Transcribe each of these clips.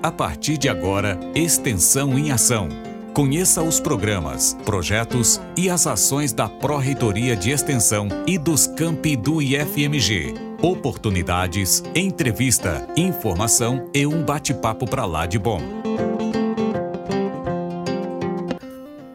A partir de agora, Extensão em Ação. Conheça os programas, projetos e as ações da Pró-Reitoria de Extensão e dos campi do IFMG. Oportunidades, entrevista, informação e um bate-papo para lá de bom.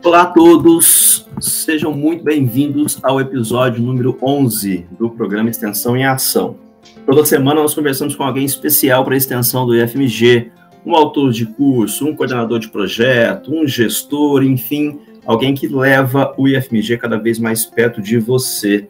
Olá a todos, sejam muito bem-vindos ao episódio número 11 do programa Extensão em Ação. Toda semana nós conversamos com alguém especial para a extensão do IFMG, um autor de curso, um coordenador de projeto, um gestor, enfim, alguém que leva o IFMG cada vez mais perto de você.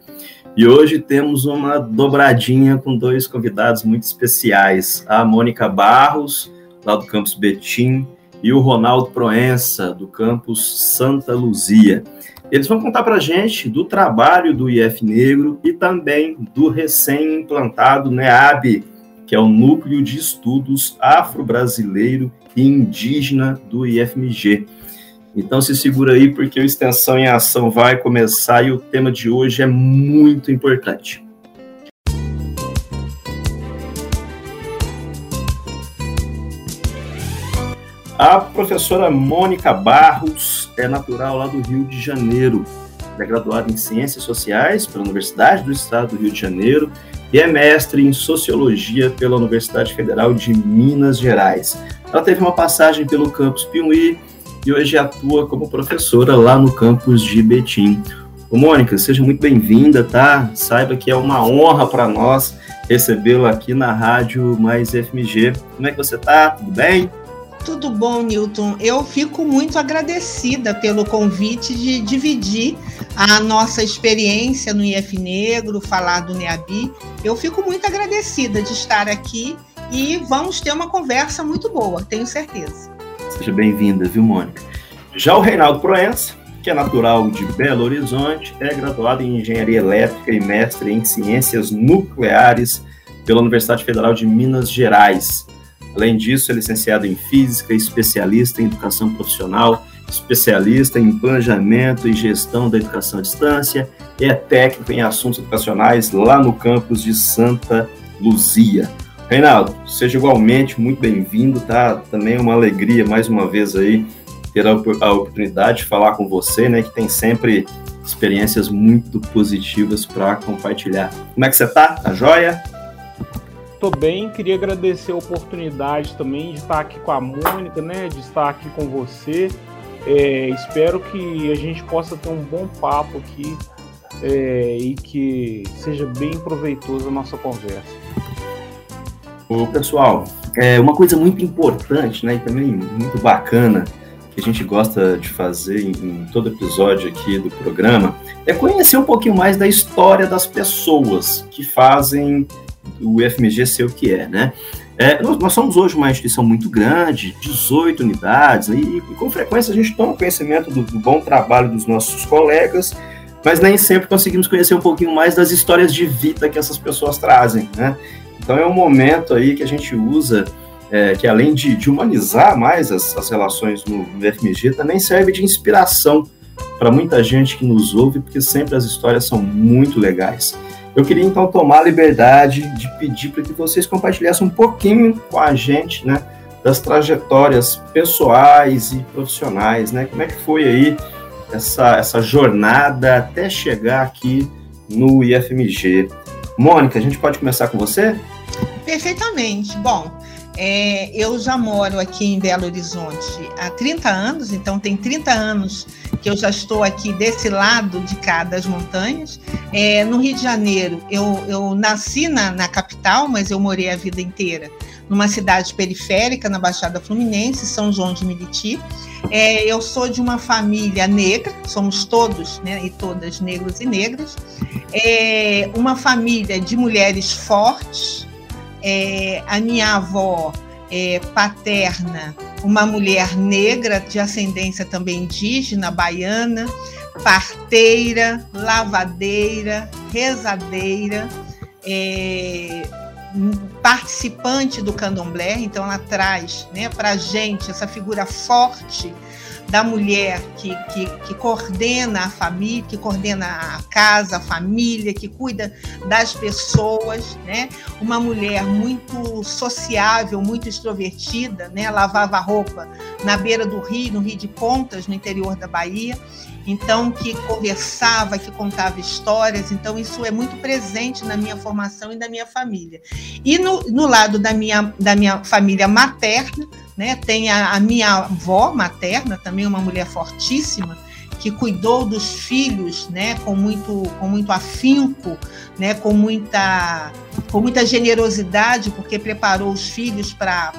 E hoje temos uma dobradinha com dois convidados muito especiais, a Mônica Barros, lá do campus Betim, e o Ronaldo Proença, do campus Santa Luzia. Eles vão contar para a gente do trabalho do IF Negro e também do recém-implantado NEAB, que é o Núcleo de Estudos Afro-Brasileiro e Indígena do IFMG. Então se segura aí, porque o Extensão em Ação vai começar e o tema de hoje é muito importante. A professora Mônica Barros é natural lá do Rio de Janeiro. é graduada em Ciências Sociais pela Universidade do Estado do Rio de Janeiro e é mestre em Sociologia pela Universidade Federal de Minas Gerais. Ela teve uma passagem pelo campus Piuí e hoje atua como professora lá no campus de Betim. Ô, Mônica, seja muito bem-vinda, tá? Saiba que é uma honra para nós recebê-la aqui na Rádio Mais FMG. Como é que você tá? Tudo bem? Tudo bom, Newton. Eu fico muito agradecida pelo convite de dividir a nossa experiência no IF Negro, falar do NEABI. Eu fico muito agradecida de estar aqui e vamos ter uma conversa muito boa, tenho certeza. Seja bem-vinda, viu, Mônica? Já o Reinaldo Proença, que é natural de Belo Horizonte, é graduado em Engenharia Elétrica e mestre em Ciências Nucleares pela Universidade Federal de Minas Gerais. Além disso, é licenciado em Física, especialista em Educação Profissional, especialista em Planejamento e Gestão da Educação à Distância e é técnico em Assuntos Educacionais lá no campus de Santa Luzia. Reinaldo, seja igualmente muito bem-vindo, tá? Também é uma alegria, mais uma vez aí, ter a, a oportunidade de falar com você, né, que tem sempre experiências muito positivas para compartilhar. Como é que você tá? Tá joia? Tô bem, queria agradecer a oportunidade também de estar aqui com a Mônica, né? De estar aqui com você. É, espero que a gente possa ter um bom papo aqui é, e que seja bem proveitoso a nossa conversa. Ô, pessoal, é uma coisa muito importante, né? E também muito bacana que a gente gosta de fazer em, em todo episódio aqui do programa é conhecer um pouquinho mais da história das pessoas que fazem o FMG ser o que é, né? É, nós, nós, somos hoje uma instituição muito grande, 18 unidades, e, e com frequência a gente toma conhecimento do, do, bom trabalho dos nossos colegas, mas nem sempre conseguimos conhecer um pouquinho mais das histórias de vida que essas pessoas trazem, né? Então é um momento aí que a gente usa, é, que além de, de humanizar mais as, as relações no, no FMG, também serve de inspiração para muita gente que nos ouve, porque sempre as histórias são muito legais. Eu queria então tomar a liberdade de pedir para que vocês compartilhassem um pouquinho com a gente, né, das trajetórias pessoais e profissionais, né? Como é que foi aí essa, essa jornada até chegar aqui no IFMG? Mônica, a gente pode começar com você? Perfeitamente. Bom, é, eu já moro aqui em Belo Horizonte há 30 anos, então tem 30 anos que eu já estou aqui desse lado de cá das montanhas. É, no Rio de Janeiro, eu, eu nasci na, na capital, mas eu morei a vida inteira numa cidade periférica, na Baixada Fluminense, São João de Meriti. É, eu sou de uma família negra, somos todos né, e todas negros e negras. É, uma família de mulheres fortes, é, a minha avó é, paterna, uma mulher negra de ascendência também indígena, baiana, parteira, lavadeira, rezadeira, é, participante do candomblé, então ela traz né, para a gente essa figura forte da mulher que, que, que, coordena a família, que coordena a casa, a família, que cuida das pessoas, né? Uma mulher muito sociável, muito extrovertida, né? Lavava roupa na beira do rio, no Rio de Pontas, no interior da Bahia então que conversava, que contava histórias, então isso é muito presente na minha formação e da minha família. E no, no lado da minha, da minha família materna, né, tem a, a minha avó materna, também uma mulher fortíssima, que cuidou dos filhos, né, com muito, com muito afinco, né, com muita, com muita generosidade, porque preparou os filhos para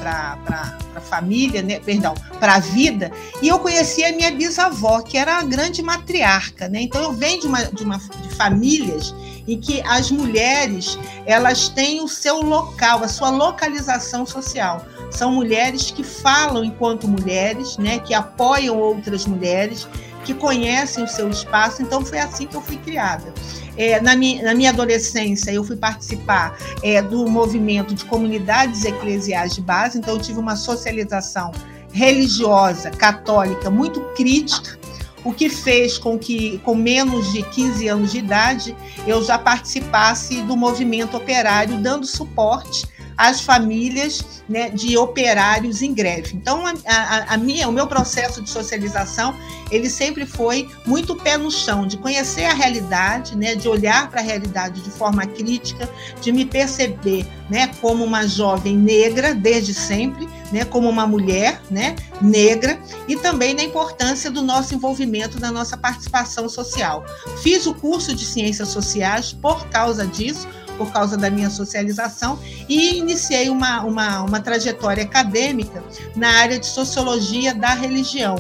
a família, né, perdão, para a vida. E eu conheci a minha bisavó, que era a grande matriarca, né. Então eu venho de uma, de uma de famílias em que as mulheres elas têm o seu local, a sua localização social. São mulheres que falam enquanto mulheres, né, que apoiam outras mulheres, que conhecem o seu espaço. Então, foi assim que eu fui criada. É, na, minha, na, minha, adolescência, eu fui participar é, do movimento de comunidades eclesiais de base, então, eu tive uma socialização religiosa, católica, muito crítica, o que fez com que, com menos de 15 anos de idade, eu já participasse do movimento operário, dando suporte às famílias né, de operários em greve. Então, a, a, a, minha, o meu processo de socialização, ele sempre foi muito pé no chão, de conhecer a realidade, né, de olhar para a realidade de forma crítica, de me perceber né, como uma jovem negra, desde sempre, né, como uma mulher né, negra, e também na importância do nosso envolvimento, da nossa participação social. Fiz o curso de Ciências Sociais por causa disso, por causa da minha socialização e iniciei uma, uma, uma trajetória acadêmica na área de sociologia da religião.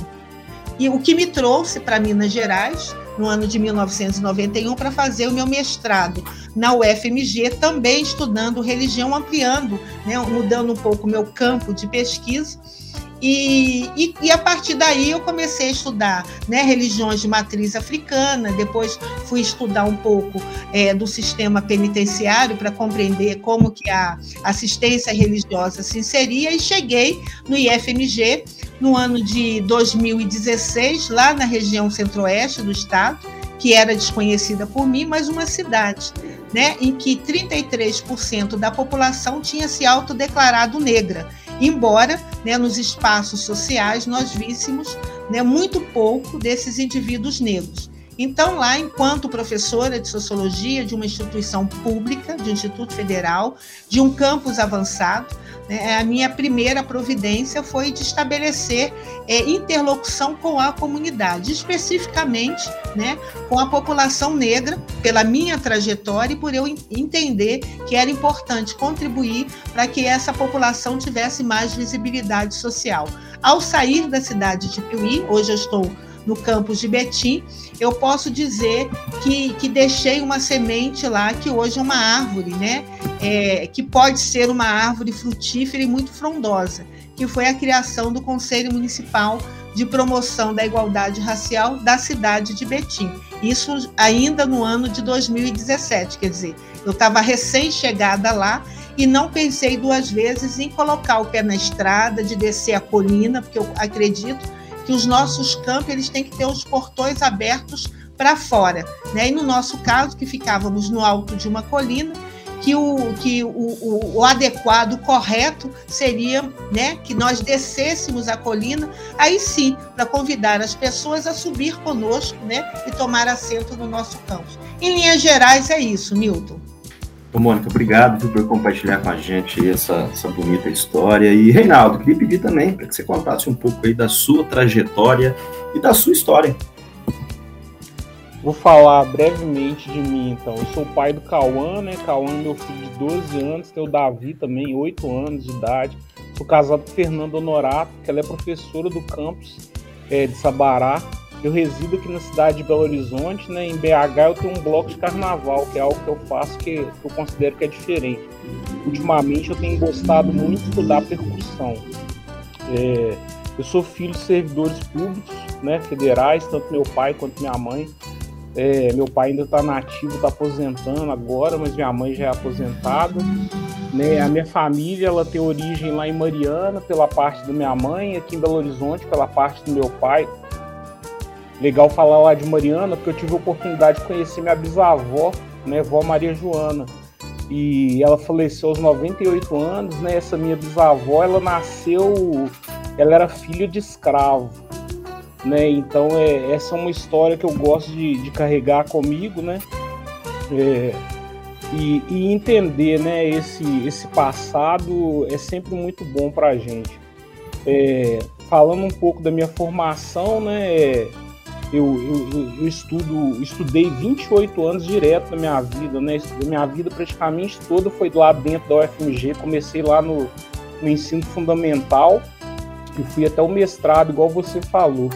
E o que me trouxe para Minas Gerais, no ano de 1991, para fazer o meu mestrado na UFMG, também estudando religião, ampliando, né, mudando um pouco o meu campo de pesquisa e, e, e, a partir daí eu comecei a estudar né, religiões de matriz africana, depois fui estudar um pouco é, do sistema penitenciário para compreender como que a assistência religiosa se inseria e cheguei no IFMG no ano de 2016, lá na região centro-oeste do estado, que era desconhecida por mim, mas uma cidade né, em que 33% da população tinha se autodeclarado negra embora né, nos espaços sociais nós víssemos né, muito pouco desses indivíduos negros. Então, lá, enquanto professora de sociologia de uma instituição pública, de um instituto federal, de um campus avançado, né, a minha primeira providência foi de estabelecer é, interlocução com a comunidade, especificamente né, com a população negra, pela minha trajetória e por eu entender que era importante contribuir para que essa população tivesse mais visibilidade social. Ao sair da cidade de Piuí, hoje eu estou no campus de Betim, eu posso dizer que, que deixei uma semente lá que hoje é uma árvore, né? É, que pode ser uma árvore frutífera e muito frondosa, que foi a criação do Conselho Municipal de Promoção da Igualdade Racial da cidade de Betim. Isso ainda no ano de 2017, quer dizer, eu estava recém-chegada lá e não pensei duas vezes em colocar o pé na estrada, de descer a colina, porque eu acredito que os nossos campos eles têm que ter os portões abertos para fora. Né? E no nosso caso, que ficávamos no alto de uma colina, que o, que o, o, o adequado, o correto seria né, que nós descêssemos a colina, aí sim, para convidar as pessoas a subir conosco né, e tomar assento no nosso campus. Em linhas gerais, é isso, Milton. Ô, Mônica, obrigado por compartilhar com a gente essa, essa bonita história. E, Reinaldo, queria pedir também para que você contasse um pouco aí da sua trajetória e da sua história. Vou falar brevemente de mim, então. Eu sou pai do Cauã, né? Cauã é meu filho de 12 anos, tem o Davi também, 8 anos de idade. Sou casado com Fernanda Honorato, que ela é professora do campus é, de Sabará, eu resido aqui na cidade de Belo Horizonte, né? Em BH eu tenho um bloco de carnaval, que é algo que eu faço que eu considero que é diferente. Ultimamente eu tenho gostado muito estudar percussão. É, eu sou filho de servidores públicos, né, federais, tanto meu pai quanto minha mãe. É, meu pai ainda está nativo, está aposentando agora, mas minha mãe já é aposentada. Né? A minha família ela tem origem lá em Mariana, pela parte da minha mãe, aqui em Belo Horizonte, pela parte do meu pai. Legal falar lá de Mariana, porque eu tive a oportunidade de conhecer minha bisavó, né, vó Maria Joana. E ela faleceu aos 98 anos, né? Essa minha bisavó, ela nasceu, ela era filha de escravo, né? Então é, essa é uma história que eu gosto de, de carregar comigo, né? É, e, e, entender, né? Esse, esse passado é sempre muito bom para gente. É, falando um pouco da minha formação, né? Eu, eu, eu, estudo, estudei 28 anos direto na minha vida, né? Minha vida praticamente toda foi lá dentro da UFMG. Comecei lá no, no ensino fundamental e fui até o mestrado, igual você falou.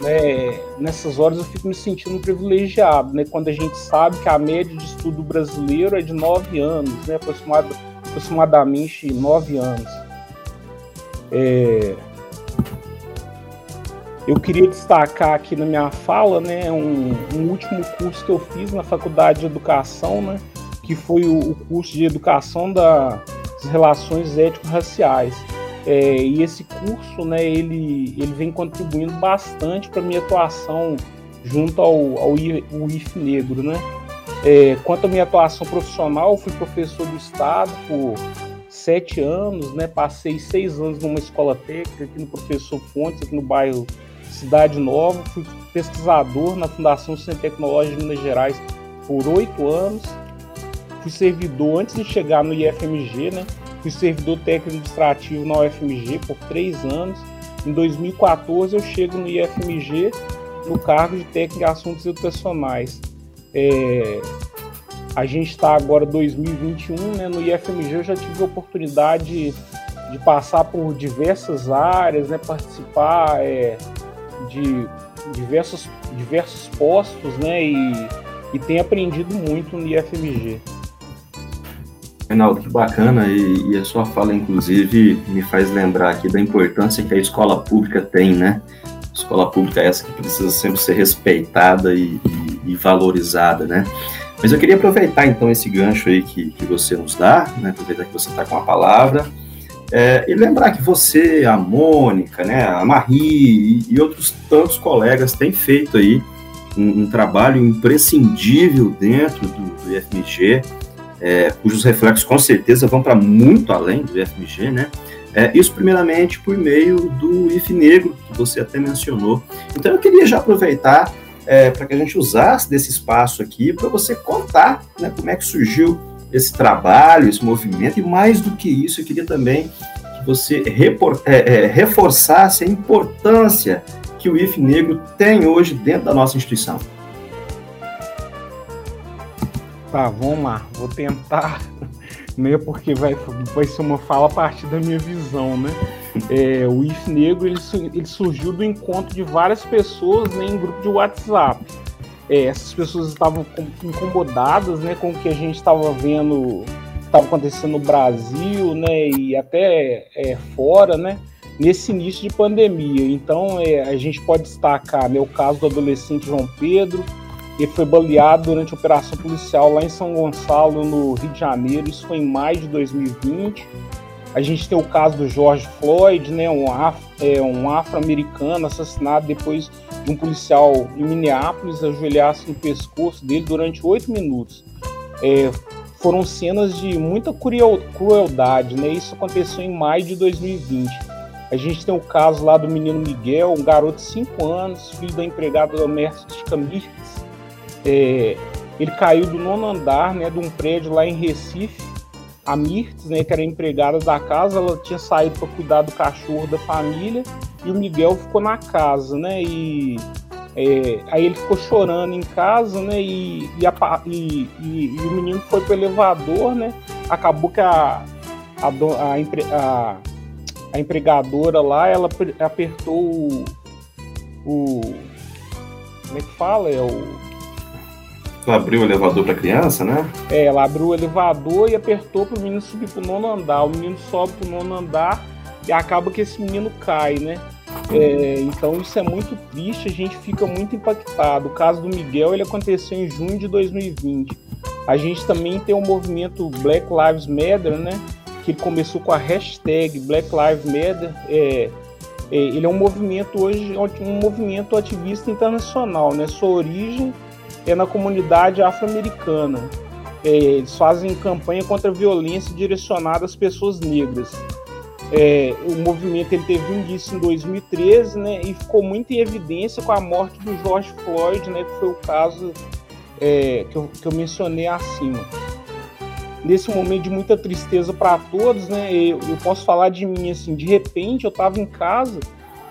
Né? Nessas horas eu fico me sentindo privilegiado, né? Quando a gente sabe que a média de estudo brasileiro é de 9 anos, né? Aproximado, aproximadamente 9 anos. É, eu queria destacar aqui na minha fala, né, um, um, último curso que eu fiz na Faculdade de Educação, né, que foi o, o curso de Educação das Relações Ético-Raciais. É, e esse curso, né, ele, ele vem contribuindo bastante para minha atuação junto ao, ao IF Negro, né. É, quanto à minha atuação profissional, fui professor do Estado por sete anos, né, passei seis anos numa escola técnica aqui no Professor Fontes, aqui no bairro Cidade Nova, fui pesquisador na Fundação Centro Tecnológico de Minas Gerais por oito anos. Fui servidor antes de chegar no IFMG, né? Fui servidor técnico administrativo na UFMG por três anos. Em 2014 eu chego no IFMG no cargo de técnico em assuntos educacionais. É, a gente está agora 2021, né? No IFMG eu já tive a oportunidade de, de passar por diversas áreas, né? Participar é, de diversos, diversos postos, né? E, e tem aprendido muito no IFMG. Reinaldo, que bacana, e, e, a sua fala, inclusive, me faz lembrar aqui da importância que a escola pública tem, né? escola pública é essa que precisa sempre ser respeitada e, e, e, valorizada, né? Mas eu queria aproveitar, então, esse gancho aí que, que você nos dá, né? Aproveitar que você está com a palavra, é, e lembrar que você, a Mônica, né, a Marie e, e outros tantos colegas têm feito aí um, um trabalho imprescindível dentro do, do IFMG, é, cujos reflexos com certeza vão para muito além do IFMG, né? É, isso primeiramente por meio do IF Negro, que você até mencionou. Então eu queria já aproveitar é, para que a gente usasse desse espaço aqui para você contar né, como é que surgiu esse trabalho, esse movimento, e mais do que isso, eu queria também que você repor, é, é, reforçasse a importância que o IF Negro tem hoje dentro da nossa instituição. Tá, vamos lá, vou tentar, né, porque vai, vai ser uma fala a partir da minha visão, né? É, o IF Negro ele, ele surgiu do encontro de várias pessoas né, em grupo de WhatsApp é, essas pessoas estavam incomodadas né, com o que a gente estava vendo, estava acontecendo no Brasil, né, e até é, fora, né, nesse início de pandemia. Então, é, a gente pode destacar né, o caso do adolescente João Pedro, que foi baleado durante a operação policial lá em São Gonçalo, no Rio de Janeiro. Isso foi em maio de 2020. A gente tem o caso do George Floyd, né, um, af, é, um afro-americano assassinado depois de um policial em Minneapolis ajoelhar-se no pescoço dele durante oito minutos. É, foram cenas de muita crueldade, né? Isso aconteceu em maio de 2020. A gente tem o caso lá do menino Miguel, um garoto de 5 anos, filho da empregada doméstica Mirtz. É, ele caiu do nono andar né, de um prédio lá em Recife a Mirtz, né, que era empregada da casa, ela tinha saído para cuidar do cachorro da família e o Miguel ficou na casa, né? E é, aí ele ficou chorando em casa, né? E, e, a, e, e, o menino foi pro elevador, né? Acabou que a, a, a, a, empregadora lá, ela apertou o, o. Como é que fala? É o ela abriu o elevador para criança, né? É, ela abriu o elevador e apertou para o menino subir para o nono andar. O menino sobe para o nono andar e acaba que esse menino cai, né? É, então isso é muito triste, a gente fica muito impactado. O caso do Miguel ele aconteceu em junho de 2020. A gente também tem o movimento Black Lives Matter, né? Que começou com a hashtag Black Lives Matter. É, é, ele é um movimento hoje, um movimento ativista internacional, né? Sua origem é na comunidade afro-americana. É, eles fazem campanha contra a violência direcionada às pessoas negras. É, o movimento ele teve início em 2013, né, e ficou muito em evidência com a morte do George Floyd, né, que foi o caso é, que, eu, que eu mencionei acima. Nesse momento de muita tristeza para todos, né, eu, eu, posso falar de mim assim, de repente eu estava em casa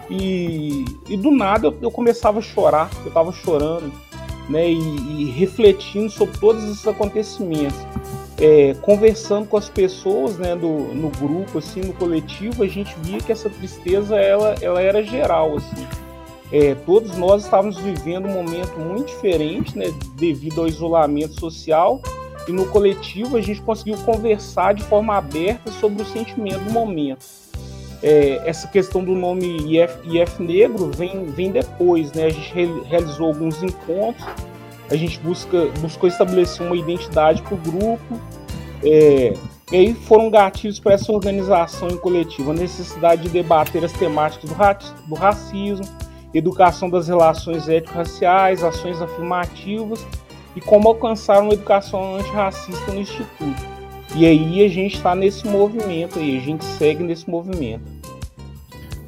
e, e do nada eu, eu começava a chorar, eu estava chorando, né, e, e refletindo sobre todos esses acontecimentos é, conversando com as pessoas né, do, no grupo, assim, no coletivo, a gente via que essa tristeza ela, ela era geral. Assim. É, todos nós estávamos vivendo um momento muito diferente né, devido ao isolamento social e no coletivo a gente conseguiu conversar de forma aberta sobre o sentimento do momento. É, essa questão do nome IF, IF Negro vem, vem depois, né? A gente re, realizou alguns encontros a gente busca, buscou estabelecer uma identidade para o grupo. É, e aí foram gatilhos para essa organização em coletivo, a necessidade de debater as temáticas do, do racismo, educação das relações étnico-raciais, ações afirmativas e como alcançar uma educação antirracista no Instituto. E aí a gente está nesse movimento aí, a gente segue nesse movimento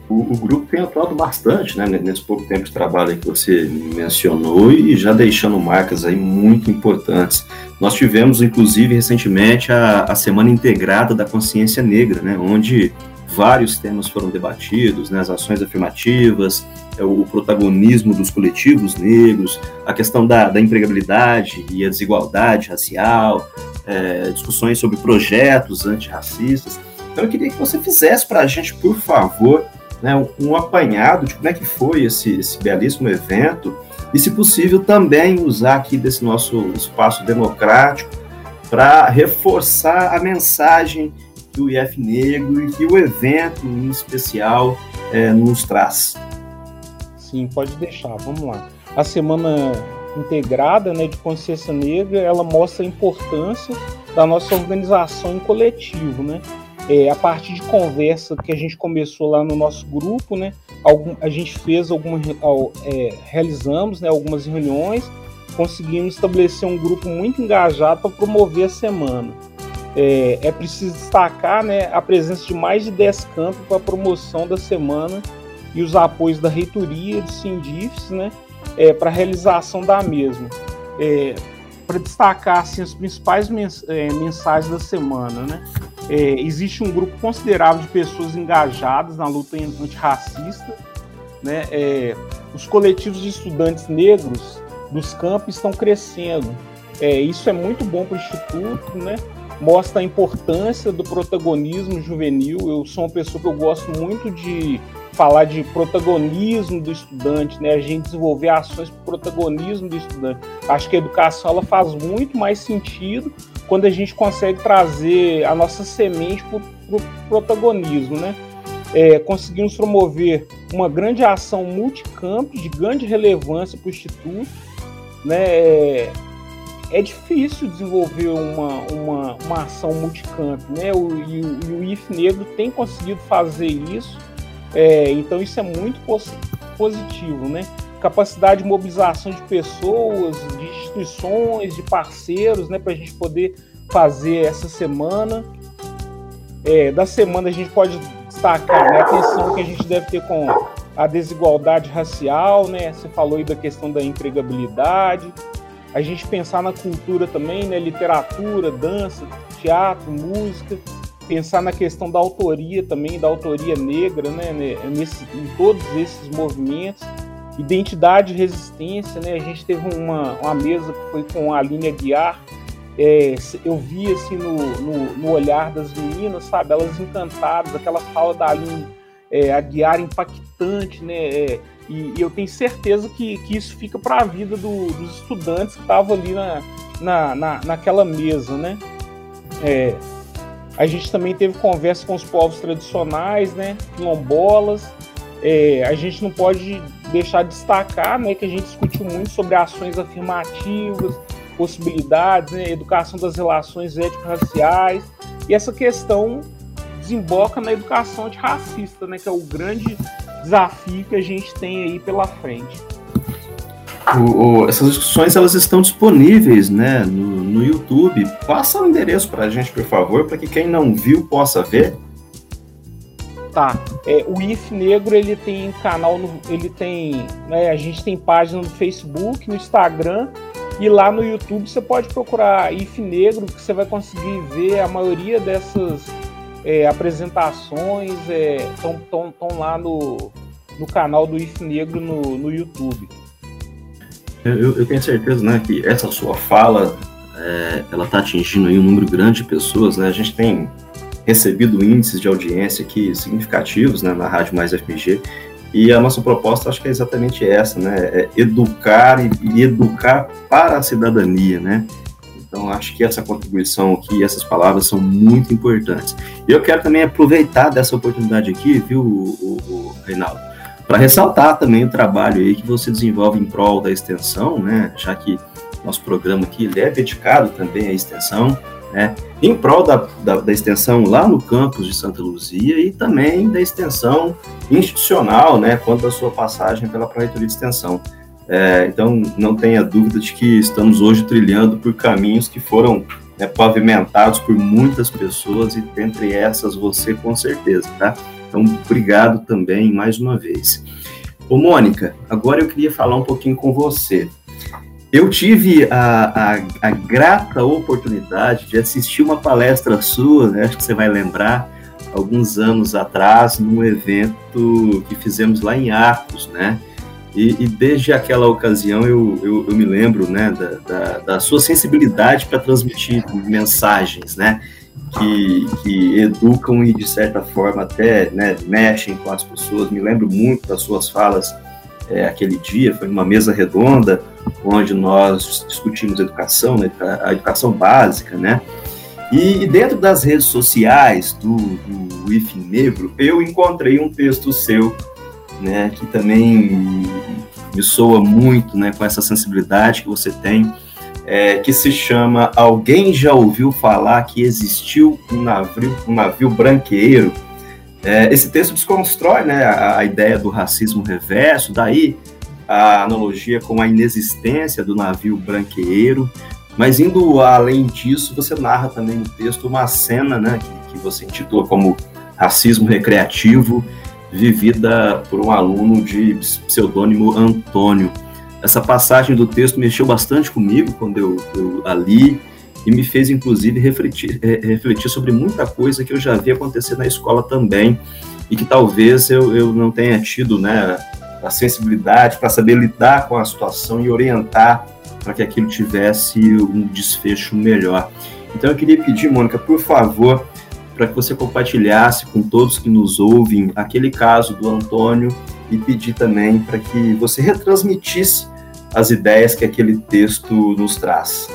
o, o, grupo tem atuado bastante, né, nesse pouco tempo de trabalho que você mencionou e já deixando marcas aí muito importantes. Nós tivemos, inclusive, recentemente a, a Semana Integrada da Consciência Negra, né, onde vários temas foram debatidos, né, as ações afirmativas, é, o protagonismo dos coletivos negros, a questão da, da empregabilidade e a desigualdade racial, é, discussões sobre projetos antirracistas. Então eu queria que você fizesse para a gente, por favor, né, um apanhado de como é que foi esse, esse belíssimo evento e, se possível, também usar aqui desse nosso espaço democrático para reforçar a mensagem que o IF Negro e que o evento em especial é, nos traz. Sim, pode deixar, vamos lá. A Semana Integrada né, de Consciência Negra, ela mostra a importância da nossa organização em coletivo, né? É, a partir de conversa que a gente começou lá no nosso grupo, né? Algum, a gente fez algumas, é, realizamos né, algumas reuniões, conseguimos estabelecer um grupo muito engajado para promover a semana. É, é, preciso destacar né, a presença de mais de 10 campos para a promoção da semana e os apoios da reitoria, do Sindifes, né, é, para a realização da mesma. É, para destacar assim, as principais mens é, mensagens da semana, né? É, existe um grupo considerável de pessoas engajadas na luta antirracista. Né? É, os coletivos de estudantes negros dos campos estão crescendo. É, isso é muito bom para o Instituto, né? Mostra a importância do protagonismo juvenil. Eu sou uma pessoa que eu gosto muito de falar de protagonismo do estudante, né? A gente desenvolver ações para protagonismo do estudante. Acho que a educação ela faz muito mais sentido quando a gente consegue trazer a nossa semente para o pro protagonismo, né? É, conseguimos promover uma grande ação multicampo de grande relevância para o Instituto. Né? É, difícil desenvolver uma, uma, uma ação multicampo, né? O, e, e o IF Negro tem conseguido fazer isso é, então isso é muito positivo, né? Capacidade de mobilização de pessoas, de instituições, de parceiros, né? Para a gente poder fazer essa semana. É, da semana a gente pode destacar né, a atenção que a gente deve ter com a desigualdade racial, né? Você falou aí da questão da empregabilidade. A gente pensar na cultura também, né? Literatura, dança, teatro, música pensar na questão da autoria também, da autoria negra, né, né, nesse, em todos esses movimentos. Identidade e resistência, né? A gente teve uma, uma mesa que foi com a Aline Aguiar. É, eu vi assim no, no, no, olhar das meninas, sabe? Elas encantadas, aquela fala da Aline é, Aguiar impactante, né? É, e, e, eu tenho certeza que, que isso fica para a vida do, dos estudantes que estavam ali na, na, na, naquela mesa, né? É, a gente também teve conversa com os povos tradicionais, né, quilombolas. É, a gente não pode deixar de destacar né, que a gente discutiu muito sobre ações afirmativas, possibilidades, né? educação das relações étnico-raciais, e essa questão desemboca na educação antirracista, né? que é o grande desafio que a gente tem aí pela frente. O, o, essas discussões elas estão disponíveis né, no, no YouTube. Passa o endereço para a gente, por favor, para que quem não viu possa ver. Tá. É, o IF Negro ele tem canal, no, ele tem, né, a gente tem página no Facebook, no Instagram e lá no YouTube você pode procurar IF Negro que você vai conseguir ver a maioria dessas é, apresentações estão é, lá no, no canal do IF Negro no, no YouTube. Eu, eu, tenho certeza, né, que essa sua fala, é, ela está atingindo aí um número grande de pessoas, né? A gente tem recebido índices de audiência aqui significativos, né, na Rádio Mais FMG, e a nossa proposta acho que é exatamente essa, né? É educar e, educar para a cidadania, né? Então, acho que essa contribuição aqui, essas palavras são muito importantes. E eu quero também aproveitar dessa oportunidade aqui, viu, o, o, Reinaldo, para ressaltar também o trabalho aí que você desenvolve em prol da extensão, né? Já que nosso programa aqui é dedicado também à extensão, né? Em prol da, da, da, extensão lá no campus de Santa Luzia e também da extensão institucional, né? Quanto à sua passagem pela Pró-Reitoria de Extensão. É, então, não tenha dúvida de que estamos hoje trilhando por caminhos que foram né, pavimentados por muitas pessoas e dentre essas você com certeza, tá? Então, obrigado também mais uma vez. Ô, Mônica, agora eu queria falar um pouquinho com você. Eu tive a, a, a grata oportunidade de assistir uma palestra sua, né, acho que você vai lembrar, alguns anos atrás, num evento que fizemos lá em Arcos, né? E, e desde aquela ocasião eu, eu, eu me lembro, né, da, da, da sua sensibilidade para transmitir mensagens, né? que, que educam e, de certa forma, até né, mexem com as pessoas. Me lembro muito das suas falas é, aquele dia, foi uma mesa redonda, onde nós discutimos educação, né, a educação básica, né? E, dentro das redes sociais do, do IF Negro, eu encontrei um texto seu, né, que também me soa muito, né, com essa sensibilidade que você tem, é, que se chama Alguém Já Ouviu Falar que Existiu um Navio, um navio Branqueiro? É, esse texto desconstrói né, a, a, ideia do racismo reverso, daí a analogia com a inexistência do navio branqueiro, mas indo além disso, você narra também no texto uma cena né, que, que você intitula como Racismo Recreativo, vivida por um aluno de pseudônimo Antônio. Essa passagem do texto mexeu bastante comigo quando eu, eu a li e me fez, inclusive, refletir, refletir sobre muita coisa que eu já vi acontecer na escola também e que talvez eu, eu não tenha tido né, a sensibilidade para saber lidar com a situação e orientar para que aquilo tivesse um desfecho melhor. Então eu queria pedir, Mônica, por favor, para que você compartilhasse com todos que nos ouvem aquele caso do Antônio e pedir também para que você retransmitisse as ideias que aquele texto nos traz.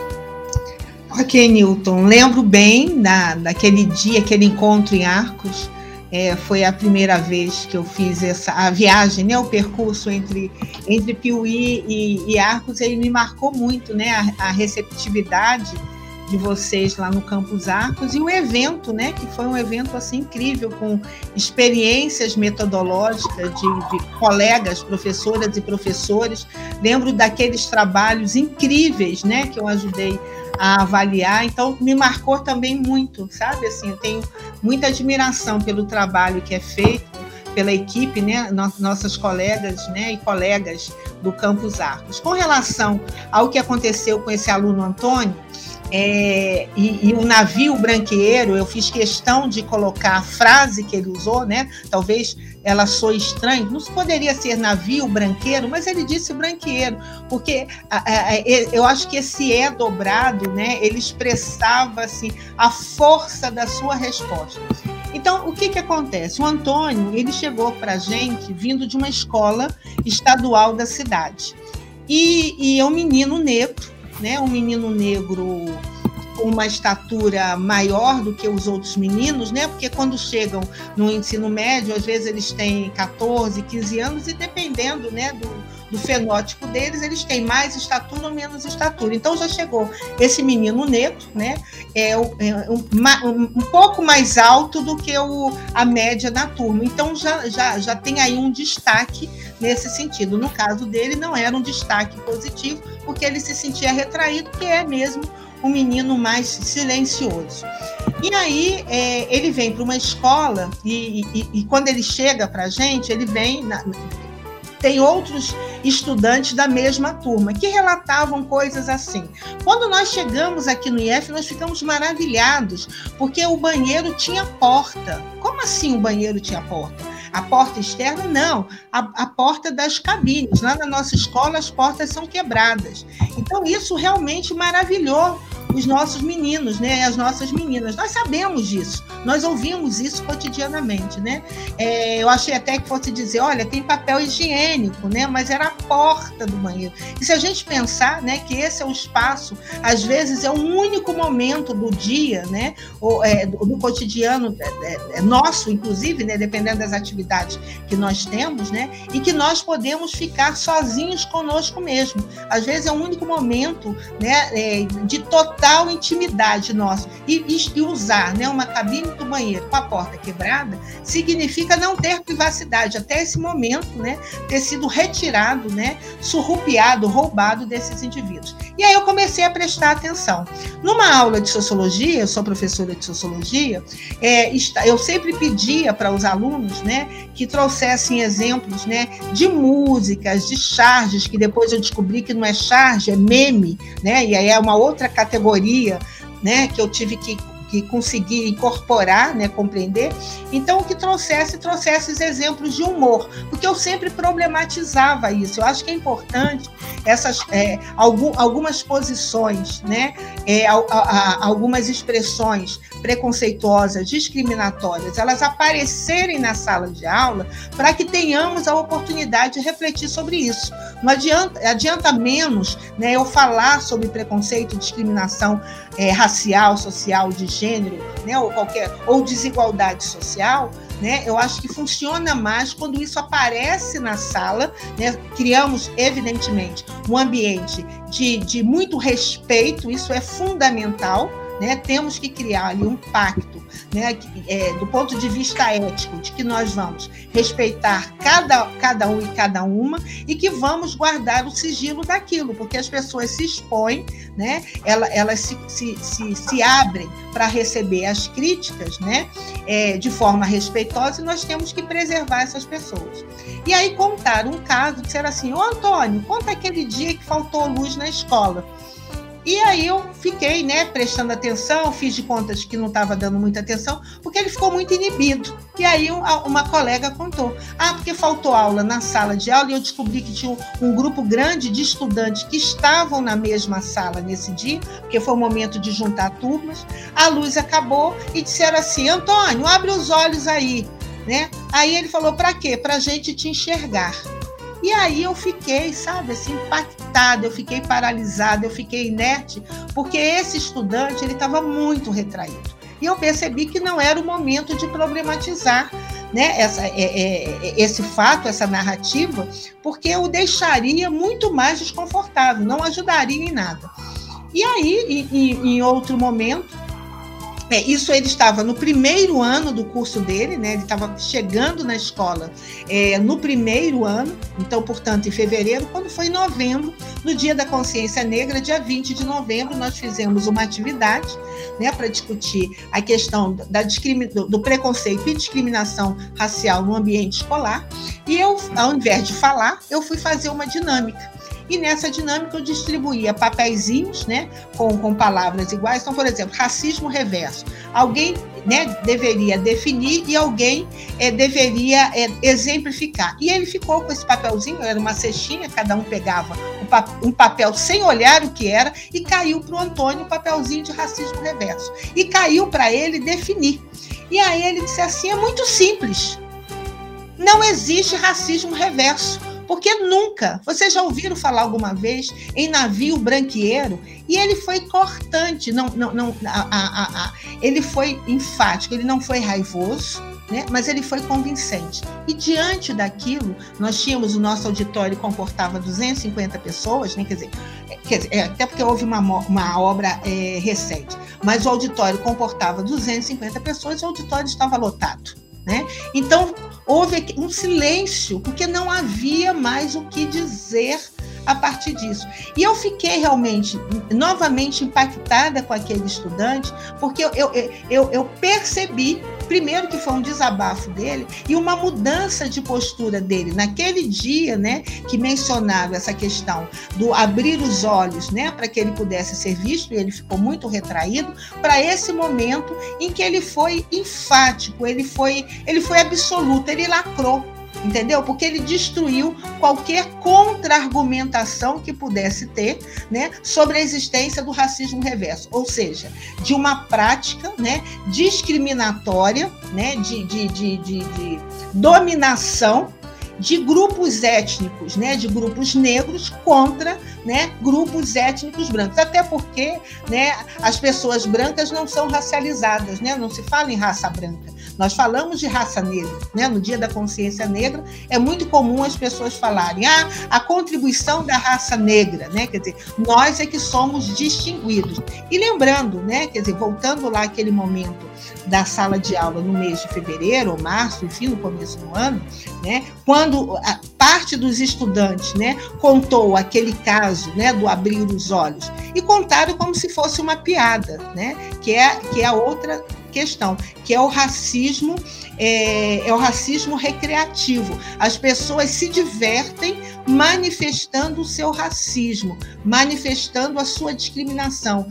Ok, Newton. Lembro bem da, daquele dia, aquele encontro em Arcos. É, foi a primeira vez que eu fiz essa a viagem, né, o percurso entre entre Piuí e, e Arcos, ele me marcou muito, né, a, a receptividade de vocês lá no Campus Arcos e o evento, né, que foi um evento assim incrível com experiências metodológicas de, de colegas, professoras e professores. Lembro daqueles trabalhos incríveis, né, que eu ajudei a avaliar, então me marcou também muito, sabe? Assim, eu tenho muita admiração pelo trabalho que é feito pela equipe, né, nossas colegas, né, e colegas do Campus Arcos. Com relação ao que aconteceu com esse aluno Antônio, é, e, e, o navio branqueiro, eu fiz questão de colocar a frase que ele usou, né? Talvez ela soe estranha, não poderia ser navio branqueiro, mas ele disse branqueiro, porque a, a, eu acho que esse é dobrado, né? Ele expressava assim a força da sua resposta. Então, o que, que acontece? O Antônio ele chegou para a gente vindo de uma escola estadual da cidade. E, e é um menino negro, né? Um menino negro com uma estatura maior do que os outros meninos, né? Porque quando chegam no ensino médio, às vezes eles têm 14, 15 anos e dependendo, né, do, do fenótipo deles, eles têm mais estatura ou menos estatura. Então já chegou esse menino negro, né? É, é um, um, um pouco mais alto do que o, a média da turma. Então já, já, já tem aí um destaque nesse sentido. No caso dele, não era um destaque positivo, porque ele se sentia retraído, que é mesmo um menino mais silencioso. E aí é, ele vem para uma escola e, e, e, quando ele chega para a gente, ele vem na, tem outros estudantes da mesma turma que relatavam coisas assim. Quando nós chegamos aqui no IF, nós ficamos maravilhados, porque o banheiro tinha porta. Como assim o banheiro tinha porta? A porta externa, não. A, a, porta das cabines. Lá na nossa escola, as portas são quebradas. Então, isso realmente maravilhou os nossos meninos, né? As nossas meninas. Nós sabemos disso, nós ouvimos isso cotidianamente, né? É, eu achei até que fosse dizer, olha, tem papel higiênico, né? Mas era a porta do banheiro. E se a gente pensar, né, que esse é o espaço, às vezes é o único momento do dia, né? Ou, é, do, cotidiano é, é, é nosso, inclusive, né? Dependendo das atividades que nós temos, né? E que nós podemos ficar sozinhos conosco mesmo. Às vezes é o único momento, né? É, de total total intimidade nossa. E, e, usar né, uma cabine do banheiro com a porta quebrada significa não ter privacidade, até esse momento, né, ter sido retirado, né, surrupiado, roubado desses indivíduos. E aí eu comecei a prestar atenção. Numa aula de sociologia, eu sou professora de sociologia, é, eu sempre pedia para os alunos né, que trouxessem exemplos né, de músicas, de charges, que depois eu descobri que não é charge, é meme, né, e aí é uma outra categoria né, que eu tive que que conseguir incorporar, né, compreender. Então, que trouxesse, trouxesse os exemplos de humor, porque eu sempre problematizava isso. Eu acho que é importante essas é, algum, algumas posições, né, é, a, a, algumas expressões preconceituosas, discriminatórias, elas aparecerem na sala de aula para que tenhamos a oportunidade de refletir sobre isso. Não adianta, adianta menos né, eu falar sobre preconceito, discriminação é, racial, social, de gênero, né, ou qualquer ou desigualdade social, né? Eu acho que funciona mais quando isso aparece na sala, né? Criamos evidentemente um ambiente de, de muito respeito, isso é fundamental, né? Temos que criar ali um pacto, né? É, do ponto de vista ético, de que nós vamos respeitar cada, cada um e cada uma e que vamos guardar o sigilo daquilo, porque as pessoas se expõem, né? Elas, elas se, se, se, se abrem para receber as críticas, né? É, de forma respeitosa e nós temos que preservar essas pessoas. E aí contar um caso, disseram assim, ô Antônio, conta aquele dia que faltou luz na escola. E aí eu fiquei, né, prestando atenção, fiz de contas que não estava dando muita atenção, porque ele ficou muito inibido. E aí uma colega contou: ah, porque faltou aula na sala de aula e eu descobri que tinha um, grupo grande de estudantes que estavam na mesma sala nesse dia, porque foi o momento de juntar turmas. A luz acabou e disseram assim: Antônio, abre os olhos aí. Né? Aí ele falou: para quê? Para a gente te enxergar. E aí eu fiquei, sabe, assim, impactada, eu fiquei paralisada, eu fiquei inerte, porque esse estudante ele estava muito retraído. E eu percebi que não era o momento de problematizar né, essa, é, é, esse fato, essa narrativa, porque o deixaria muito mais desconfortável, não ajudaria em nada. E aí, em, em outro momento, é, isso ele estava no primeiro ano do curso dele, né? Ele estava chegando na escola é, no primeiro ano, então, portanto, em fevereiro, quando foi em novembro, no Dia da Consciência Negra, dia 20 de novembro, nós fizemos uma atividade né, para discutir a questão da do, do preconceito e discriminação racial no ambiente escolar. E eu, ao invés de falar, eu fui fazer uma dinâmica. E nessa dinâmica eu distribuía papeizinhos, né, com, com palavras iguais. Então, por exemplo, racismo reverso. Alguém né, deveria definir e alguém é, deveria é, exemplificar. E ele ficou com esse papelzinho, era uma cestinha, cada um pegava um, um papel sem olhar o que era e caiu para o Antônio o papelzinho de racismo reverso. E caiu para ele definir. E aí ele disse assim: é muito simples. Não existe racismo reverso. Porque nunca, vocês já ouviram falar alguma vez em navio branqueiro? E ele foi cortante, não, não, não, a, a, a, ele foi enfático, ele não foi raivoso, né? mas ele foi convincente. E diante daquilo, nós tínhamos o nosso auditório comportava 250 pessoas, né? quer dizer, é, quer dizer é, até porque houve uma, uma obra é, recente, mas o auditório comportava 250 pessoas e o auditório estava lotado. Né? Então, houve um silêncio, porque não havia mais o que dizer a partir disso. E eu fiquei realmente novamente impactada com aquele estudante, porque eu, eu, eu, eu percebi, primeiro, que foi um desabafo dele e uma mudança de postura dele. Naquele dia, né, que mencionaram essa questão do abrir os olhos, né, para que ele pudesse ser visto, e ele ficou muito retraído, para esse momento em que ele foi enfático, ele foi, ele foi absoluto, ele lacrou entendeu? Porque ele destruiu qualquer contra-argumentação que pudesse ter, né, sobre a existência do racismo reverso, ou seja, de uma prática, né, discriminatória, né, de, de, de, de, de dominação de grupos étnicos, né, de grupos negros contra, né, grupos étnicos brancos. Até porque, né, as pessoas brancas não são racializadas, né, não se fala em raça branca. Nós falamos de raça negra, né? No Dia da Consciência Negra, é muito comum as pessoas falarem ah, a contribuição da raça negra, né? Quer dizer, nós é que somos distinguidos. E lembrando, né? Quer dizer, voltando lá aquele momento da sala de aula no mês de fevereiro ou março, enfim, no começo do ano, né? Quando parte dos estudantes, né, contou aquele caso, né, do abrir os olhos e contaram como se fosse uma piada, né? Que é que é a outra questão, que é o racismo, é, é, o racismo recreativo. As pessoas se divertem manifestando o seu racismo, manifestando a sua discriminação,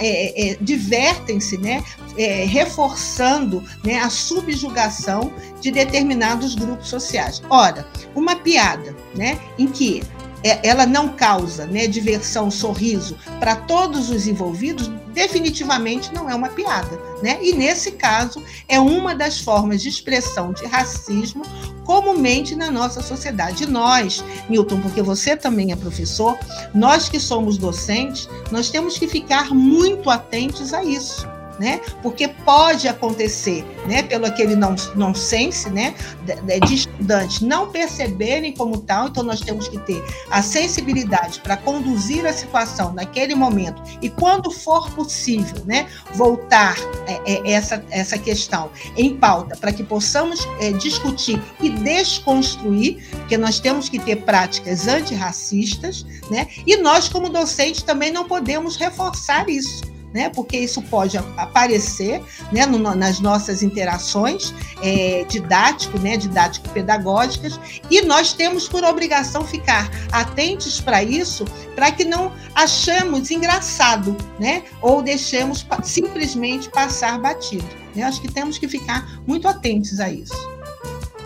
é, é, divertem-se, né, é, reforçando né, a subjugação de determinados grupos sociais. Ora, uma piada, né, em que é, ela não causa né, diversão, sorriso para todos os envolvidos, definitivamente não é uma piada. Né? E nesse caso, é uma das formas de expressão de racismo comumente na nossa sociedade. E nós, Milton, porque você também é professor, nós que somos docentes, nós temos que ficar muito atentos a isso né? Porque pode acontecer, né? Pelo aquele não nonsense, né? De, de estudantes não perceberem como tal, então nós temos que ter a sensibilidade para conduzir a situação naquele momento e quando for possível, né? Voltar é, é, essa essa questão em pauta para que possamos é, discutir e desconstruir, porque nós temos que ter práticas antirracistas, né? E nós como docentes também não podemos reforçar isso né? Porque isso pode aparecer, né? No, nas nossas interações é, didático, né? Didático-pedagógicas e nós temos por obrigação ficar atentos para isso, para que não achamos engraçado, né? Ou deixemos simplesmente passar batido. Né? Acho que temos que ficar muito atentos a isso.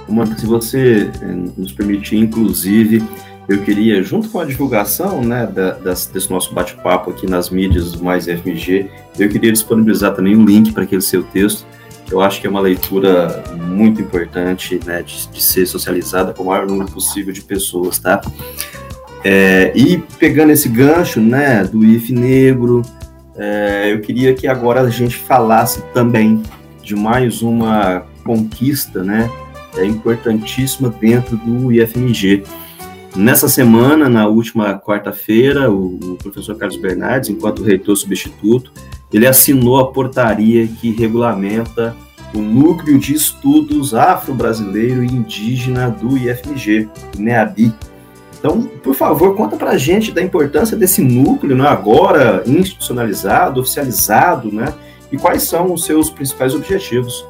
Mônica, se você eh, nos permitir, inclusive, eu queria, junto com a divulgação né, da, das, desse nosso bate-papo aqui nas mídias Mais FMG, eu queria disponibilizar também um link para aquele seu texto, que eu acho que é uma leitura muito importante né, de, de ser socializada com o maior número possível de pessoas, tá? É, e pegando esse gancho né, do IF Negro, é, eu queria que agora a gente falasse também de mais uma conquista né, é, importantíssima dentro do IFMG, Nessa semana, na última quarta-feira, o, professor Carlos Bernardes, enquanto reitor substituto, ele assinou a portaria que regulamenta o Núcleo de Estudos Afro-Brasileiro e Indígena do IFMG, NEABI. Então, por favor, conta para a gente da importância desse núcleo, né, agora institucionalizado, oficializado, né, e quais são os seus principais objetivos.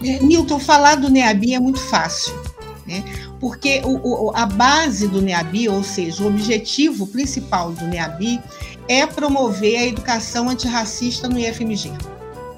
Nilton, falar do NEABI é muito fácil. Né? porque o, o, a base do NEABI, ou seja, o objetivo principal do NEABI, é promover a educação antirracista no IFMG.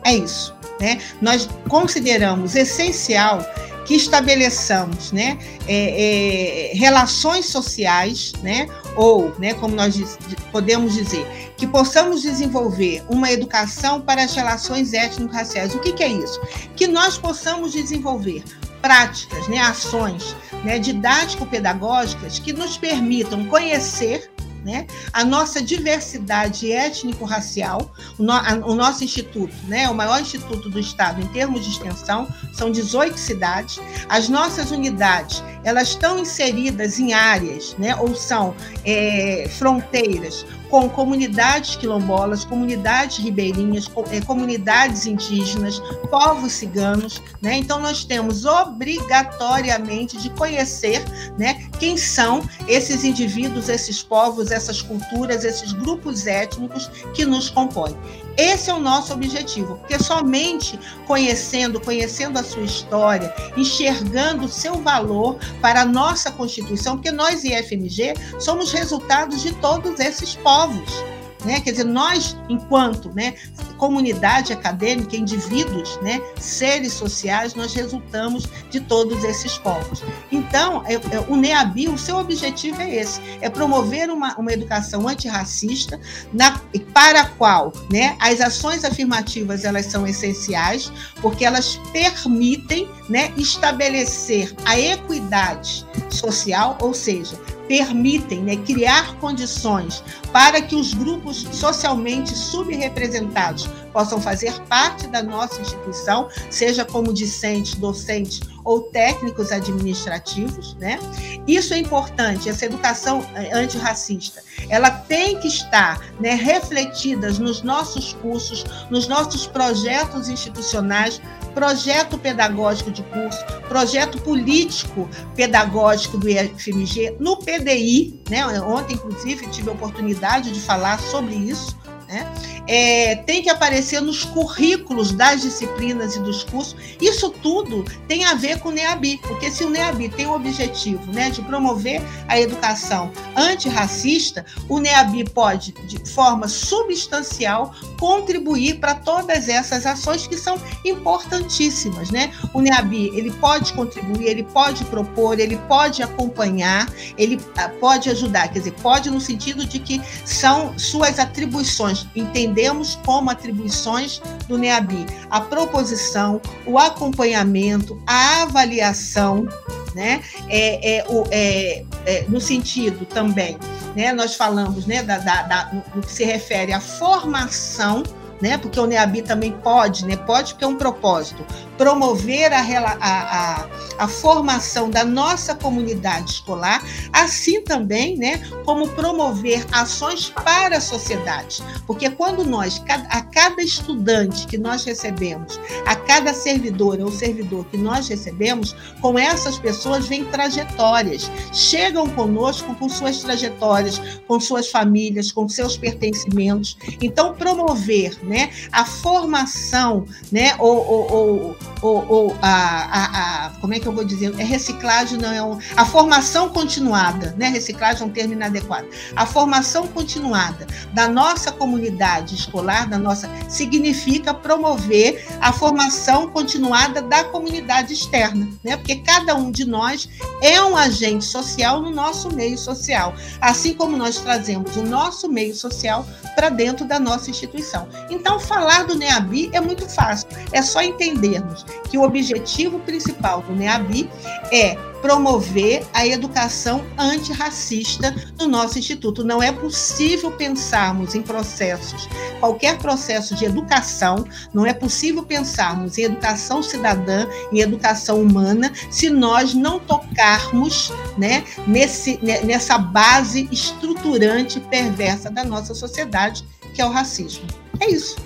É isso. Né? Nós consideramos essencial que estabeleçamos né, é, é, relações sociais, né, ou, né, como nós diz, podemos dizer, que possamos desenvolver uma educação para as relações étnico-raciais. O que, que é isso? Que nós possamos desenvolver práticas, né, ações né, didático-pedagógicas que nos permitam conhecer né, a nossa diversidade étnico-racial. O, no, o, nosso instituto, né, o maior instituto do estado em termos de extensão, são 18 cidades. As nossas unidades, elas estão inseridas em áreas, né, ou são é, fronteiras com comunidades quilombolas, comunidades ribeirinhas, eh, comunidades indígenas, povos ciganos, né? Então nós temos obrigatoriamente de conhecer, né, quem são esses indivíduos, esses povos, essas culturas, esses grupos étnicos que nos compõem. Esse é o nosso objetivo, porque somente conhecendo, conhecendo a sua história, enxergando o seu valor para a nossa Constituição, porque nós, IFMG, somos resultados de todos esses povos. Né? Quer dizer, nós, enquanto né, comunidade acadêmica, indivíduos, né, seres sociais, nós resultamos de todos esses povos. Então, é, é, o NEABI, o seu objetivo é esse, é promover uma, uma educação antirracista, na, para a qual né, as ações afirmativas elas são essenciais, porque elas permitem né, estabelecer a equidade social, ou seja, permitem né, criar condições para que os grupos socialmente subrepresentados possam fazer parte da nossa instituição, seja como discentes, docentes ou técnicos administrativos, né? Isso é importante, essa educação eh, antirracista, ela tem que estar né, refletida nos nossos cursos, nos nossos projetos institucionais, projeto pedagógico de curso, projeto político pedagógico do IFMG, no PDI, né? Ontem, inclusive, tive a oportunidade de falar sobre isso, né? É, tem que aparecer nos currículos das disciplinas e dos cursos. Isso tudo tem a ver com o NEABI, porque se o NEABI tem o objetivo né, de promover a educação antirracista, o NEABI pode, de forma substancial, contribuir para todas essas ações que são importantíssimas. Né? O NEABI ele pode contribuir, ele pode propor, ele pode acompanhar, ele ah, pode ajudar, quer dizer, pode no sentido de que são suas atribuições entendemos como atribuições do NEABI a proposição, o acompanhamento, a avaliação, né? É, é, o, é, é, no sentido também, né? Nós falamos, né, da, da, da, no que se refere à formação né? Porque o NEABI também pode, né? Pode porque é um propósito, promover a, a, a, a formação da nossa comunidade escolar, assim também, né? Como promover ações para a sociedade. Porque quando nós, a cada estudante que nós recebemos, a cada servidora ou servidor que nós recebemos, com essas pessoas vêm trajetórias, chegam conosco com suas trajetórias, com suas famílias, com seus pertencimentos. Então, promover né, a formação, né, ou, ou, ou, ou a, a, a, como é que eu vou dizer, é reciclagem, não é um, a formação continuada, né, reciclagem é um termo inadequado, a formação continuada da nossa comunidade escolar, da nossa, significa promover a formação continuada da comunidade externa, né, porque cada um de nós é um agente social no nosso meio social, assim como nós trazemos o nosso meio social para dentro da nossa instituição. Então, falar do NEABI é muito fácil, é só entendermos que o objetivo principal do NEABI é promover a educação antirracista no nosso instituto. Não é possível pensarmos em processos, qualquer processo de educação, não é possível pensarmos em educação cidadã, em educação humana, se nós não tocarmos né, nesse, nessa base estruturante perversa da nossa sociedade, que é o racismo. É isso.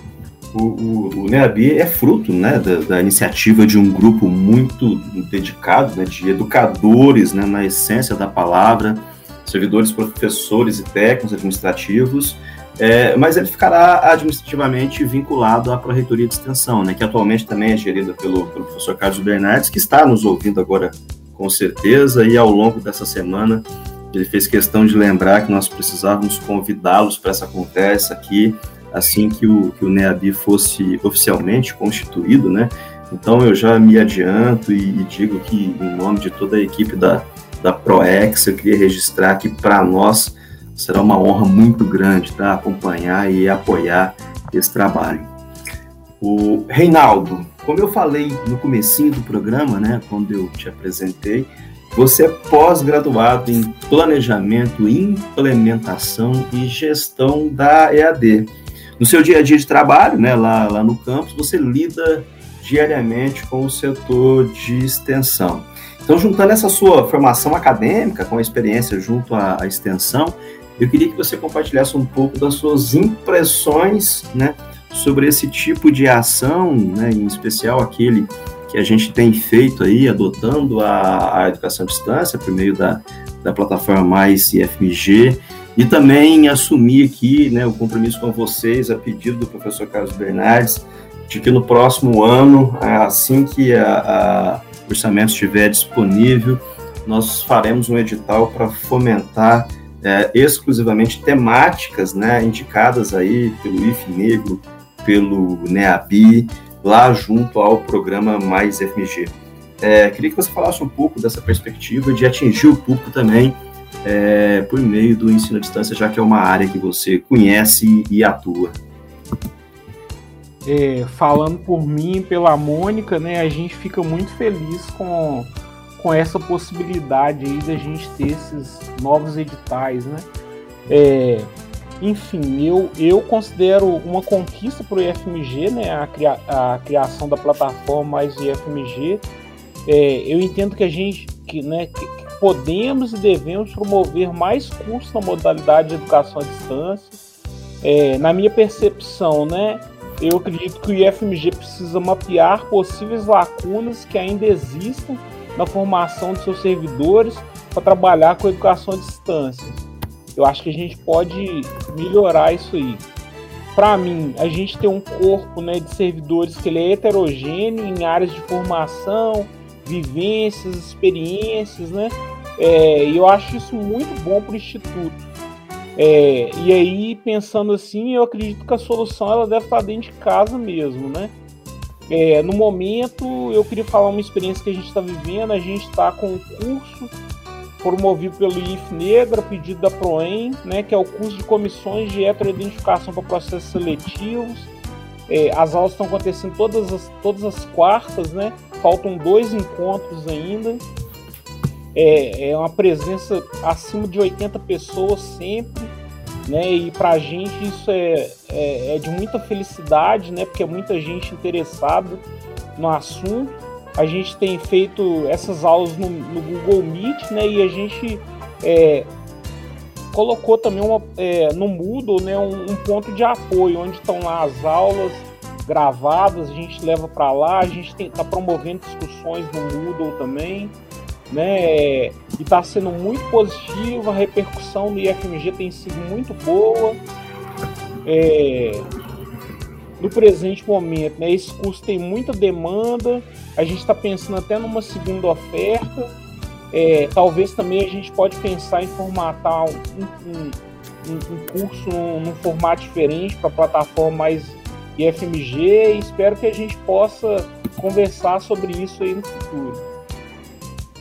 O, o, o é fruto né, da, da, iniciativa de um grupo muito dedicado, né, de educadores, né, na essência da palavra, servidores, professores e técnicos administrativos, é, mas ele ficará administrativamente vinculado à Pró-Reitoria de Extensão, né, que atualmente também é gerida pelo, pelo professor Carlos Bernardes, que está nos ouvindo agora com certeza, e ao longo dessa semana ele fez questão de lembrar que nós precisávamos convidá-los para essa conversa aqui, assim que o, que o NEABI fosse oficialmente constituído, né? Então eu já me adianto e, e digo que, em nome de toda a equipe da, da ProEx, eu queria registrar que para nós será uma honra muito grande tá? acompanhar e apoiar esse trabalho. O Reinaldo, como eu falei no comecinho do programa, né, quando eu te apresentei, Você é pós-graduado em planejamento, implementação e gestão da EAD. No seu dia a dia de trabalho, né, lá, lá no campus, você lida diariamente com o setor de extensão. Então, juntando essa sua formação acadêmica com a experiência junto à, à extensão, eu queria que você compartilhasse um pouco das suas impressões, né, sobre esse tipo de ação, né, em especial aquele que a gente tem feito aí, adotando a, a educação à distância por meio da, da plataforma Mais IFMG, e também assumir aqui né, o compromisso com vocês, a pedido do professor Carlos Bernardes, de que no próximo ano, assim que a, a o orçamento estiver disponível, nós faremos um edital para fomentar é, exclusivamente temáticas né, indicadas aí pelo IF Negro, pelo NEABI, lá junto ao programa Mais FMG. É, queria que você falasse um pouco dessa perspectiva de atingir o público também é, por meio do ensino à distância, já que é uma área que você conhece e atua. É, falando por mim, pela Mônica, né, a gente fica muito feliz com, com essa possibilidade aí da gente ter esses novos editais, né? É, enfim, eu, eu considero uma conquista para o IFMG, né, a, cria, a criação da plataforma mais IFMG. É, eu entendo que a gente, que, né, que podemos e devemos promover mais cursos na modalidade de educação à distância. É, na minha percepção, né, eu acredito que o IFMG precisa mapear possíveis lacunas que ainda existem na formação de seus servidores para trabalhar com educação à distância. Eu acho que a gente pode melhorar isso aí. Para mim, a gente tem um corpo né, de servidores que ele é heterogêneo em áreas de formação, vivências, experiências, né? É, e eu acho isso muito bom para o Instituto. É, e aí, pensando assim, eu acredito que a solução ela deve estar dentro de casa mesmo, né? É, no momento, eu queria falar uma experiência que a gente está vivendo. A gente está com um curso promovido pelo IF Negra, pedido da PROEM, né, que é o curso de comissões de heteroidentificação para processos seletivos. É, as aulas estão acontecendo todas as, todas as quartas, né? Faltam dois encontros ainda é, é uma presença acima de 80 pessoas sempre, né? E para a gente isso é, é, é, de muita felicidade, né? Porque é muita gente interessada no assunto. A gente tem feito essas aulas no, no Google Meet, né? E a gente é, colocou também uma, é, no Moodle né, um, um, ponto de apoio, onde estão lá as aulas gravadas, a gente leva para lá, a gente está promovendo discussões no Moodle também né? E está sendo muito positiva, a repercussão do IFMG tem sido muito boa. É, no presente momento, né, esse curso tem muita demanda, a gente está pensando até numa segunda oferta. É, talvez também a gente pode pensar em formatar um, um, um, curso num, num, formato diferente para plataforma mais IFMG e espero que a gente possa conversar sobre isso aí no futuro.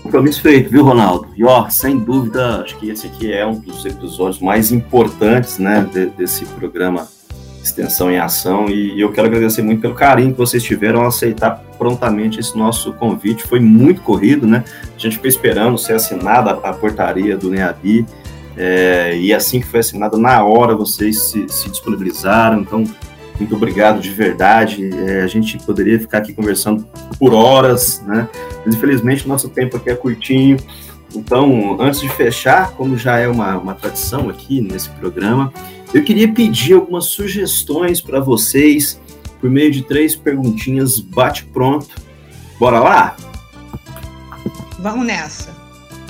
Compromisso feito, viu, Ronaldo? E ó, sem dúvida, acho que esse aqui é um dos episódios mais importantes, né, de, desse programa Extensão em Ação. E eu quero agradecer muito pelo carinho que vocês tiveram a aceitar prontamente esse nosso convite. Foi muito corrido, né? A gente ficou esperando ser assinada a portaria do NEABI. É, e assim que foi assinada, na hora vocês se, se disponibilizaram. Então, muito obrigado de verdade. É, a gente poderia ficar aqui conversando por horas, né? Mas infelizmente nosso tempo aqui é curtinho. Então, antes de fechar, como já é uma, uma tradição aqui nesse programa, eu queria pedir algumas sugestões para vocês por meio de três perguntinhas bate-pronto. Bora lá? Vamos nessa.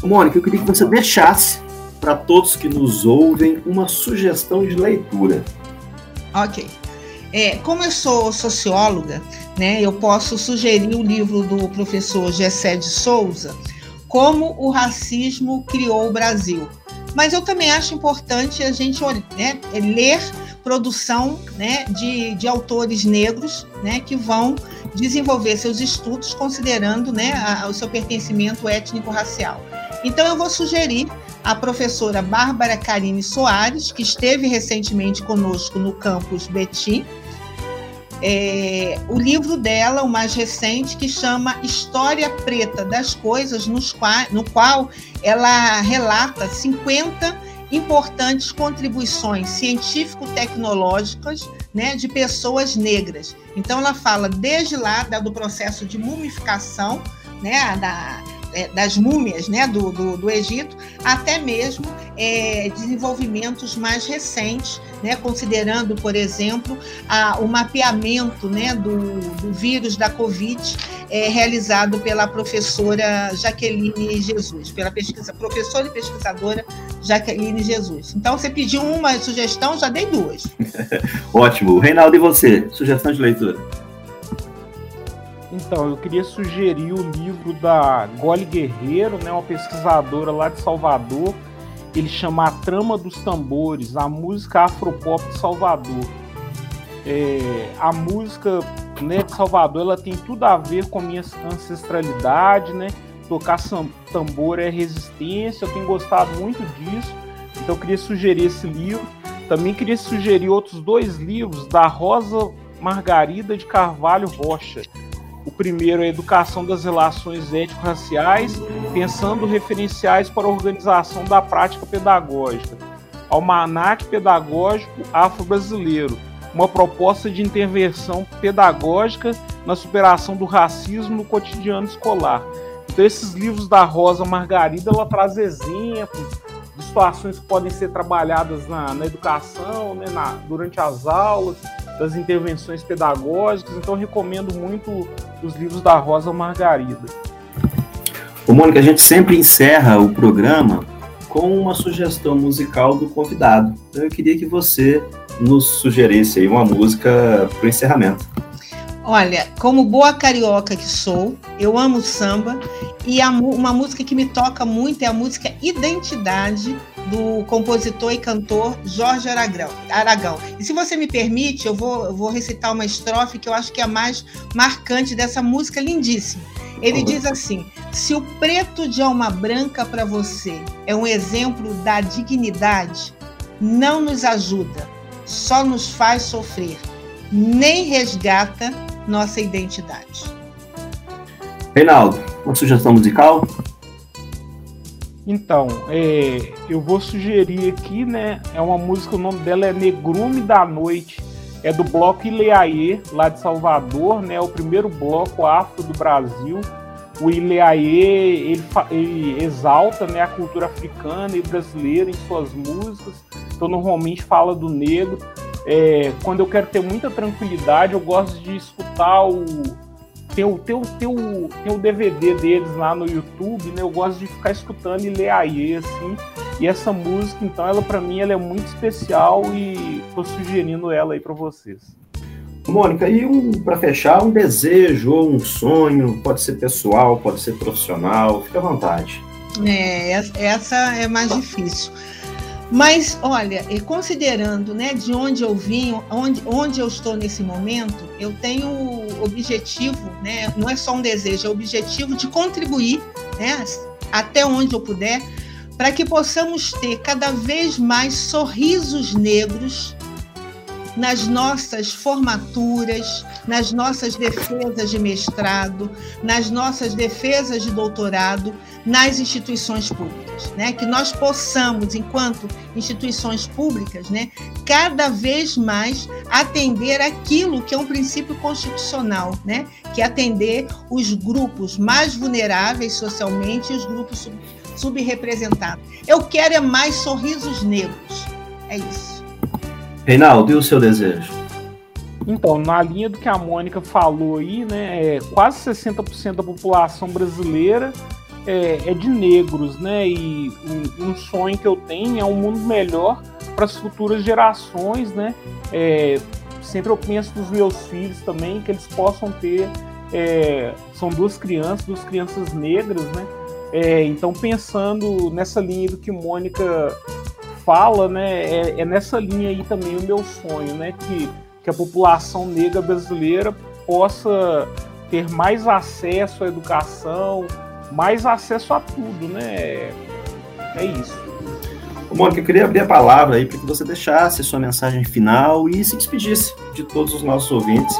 Mônica, eu queria que você deixasse para todos que nos ouvem uma sugestão de leitura. Ok. É, como eu sou socióloga, né, eu posso sugerir o livro do professor Gessé de Souza, Como o Racismo Criou o Brasil. Mas eu também acho importante a gente né, ler produção né, de, de autores negros né, que vão desenvolver seus estudos considerando né, a, o seu pertencimento étnico-racial. Então, eu vou sugerir a professora Bárbara Karine Soares, que esteve recentemente conosco no campus Betim, é, o livro dela, o mais recente, que chama História Preta das Coisas, qual, no qual ela relata 50 importantes contribuições científico-tecnológicas né, de pessoas negras. Então, ela fala desde lá do processo de mumificação, né, da, é, das múmias né, do, do, do Egito, até mesmo é, desenvolvimentos mais recentes, né, considerando, por exemplo, a, o mapeamento né, do, do vírus da Covid é, realizado pela professora Jaqueline Jesus, pela pesquisa, professora e pesquisadora Jaqueline Jesus. Então, você pediu uma sugestão, já dei duas. Ótimo. Reinaldo, e você? Sugestão de leitura? Então, eu queria sugerir o livro da Gole Guerreiro, né, uma pesquisadora lá de Salvador. Ele chama A Trama dos Tambores, a música afropop de Salvador. É, a música né, de Salvador ela tem tudo a ver com a minha ancestralidade, né? Tocar tambor é resistência, eu tenho gostado muito disso. Então eu queria sugerir esse livro. Também queria sugerir outros dois livros da Rosa Margarida de Carvalho Rocha. O primeiro é Educação das Relações Étnico-Raciais, pensando referenciais para a organização da prática pedagógica. Almanac Pedagógico Afro-Brasileiro, uma proposta de intervenção pedagógica na superação do racismo no cotidiano escolar. Então, esses livros da Rosa Margarida, ela traz exemplos de situações que podem ser trabalhadas na, na educação, né, na, durante as aulas, das intervenções pedagógicas. Então, recomendo muito os livros da Rosa Margarida. Ô, Mônica, a gente sempre encerra o programa com uma sugestão musical do convidado. Então, eu queria que você nos sugerisse aí uma música para o encerramento. Olha, como boa carioca que sou, eu amo samba e uma música que me toca muito é a música Identidade do compositor e cantor Jorge Aragão. Aragão. E se você me permite, eu vou, eu vou recitar uma estrofe que eu acho que é a mais marcante dessa música lindíssima. Ele diz assim: se o preto de alma branca para você é um exemplo da dignidade, não nos ajuda, só nos faz sofrer, nem resgata nossa identidade. Reinaldo, uma sugestão musical? Então, é, eu vou sugerir aqui, né? É uma música, o nome dela é Negrume da Noite. É do bloco Ileaê, lá de Salvador, né? É o primeiro bloco afro do Brasil. O Ileaê, ele, ele exalta né, a cultura africana e brasileira em suas músicas. Então, normalmente fala do negro. É, quando eu quero ter muita tranquilidade, eu gosto de escutar o tem o, tem, o, tem, o, tem o DVD deles lá no YouTube, né? Eu gosto de ficar escutando e ler aí, assim. E essa música, então, ela para mim ela é muito especial e tô sugerindo ela aí para vocês. Mônica, e um, para fechar, um desejo ou um sonho, pode ser pessoal, pode ser profissional, fica à vontade. É, essa é mais difícil. Mas, olha, considerando né, de onde eu vim, onde, onde eu estou nesse momento, eu tenho o objetivo, né, não é só um desejo, é o objetivo de contribuir né, até onde eu puder, para que possamos ter cada vez mais sorrisos negros nas nossas formaturas, nas nossas defesas de mestrado, nas nossas defesas de doutorado, nas instituições públicas, né? Que nós possamos, enquanto instituições públicas, né, cada vez mais atender aquilo que é um princípio constitucional, né? Que é atender os grupos mais vulneráveis socialmente e os grupos subrepresentados. Eu quero é mais sorrisos negros. É isso. Reinaldo, e o seu desejo? Então, na linha do que a Mônica falou aí, né, é, quase 60% da população brasileira é, é, de negros, né? E um, um, sonho que eu tenho é um mundo melhor para as futuras gerações, né? É, sempre eu penso nos meus filhos também, que eles possam ter. É, são duas crianças, duas crianças negras, né? É, então, pensando nessa linha do que Mônica fala, né, é, é, nessa linha aí também o meu sonho, né, que, que a população negra brasileira possa ter mais acesso à educação, mais acesso a tudo, né? É isso. Mônica, eu queria abrir a palavra aí para que você deixasse sua mensagem final e se despedisse de todos os nossos ouvintes.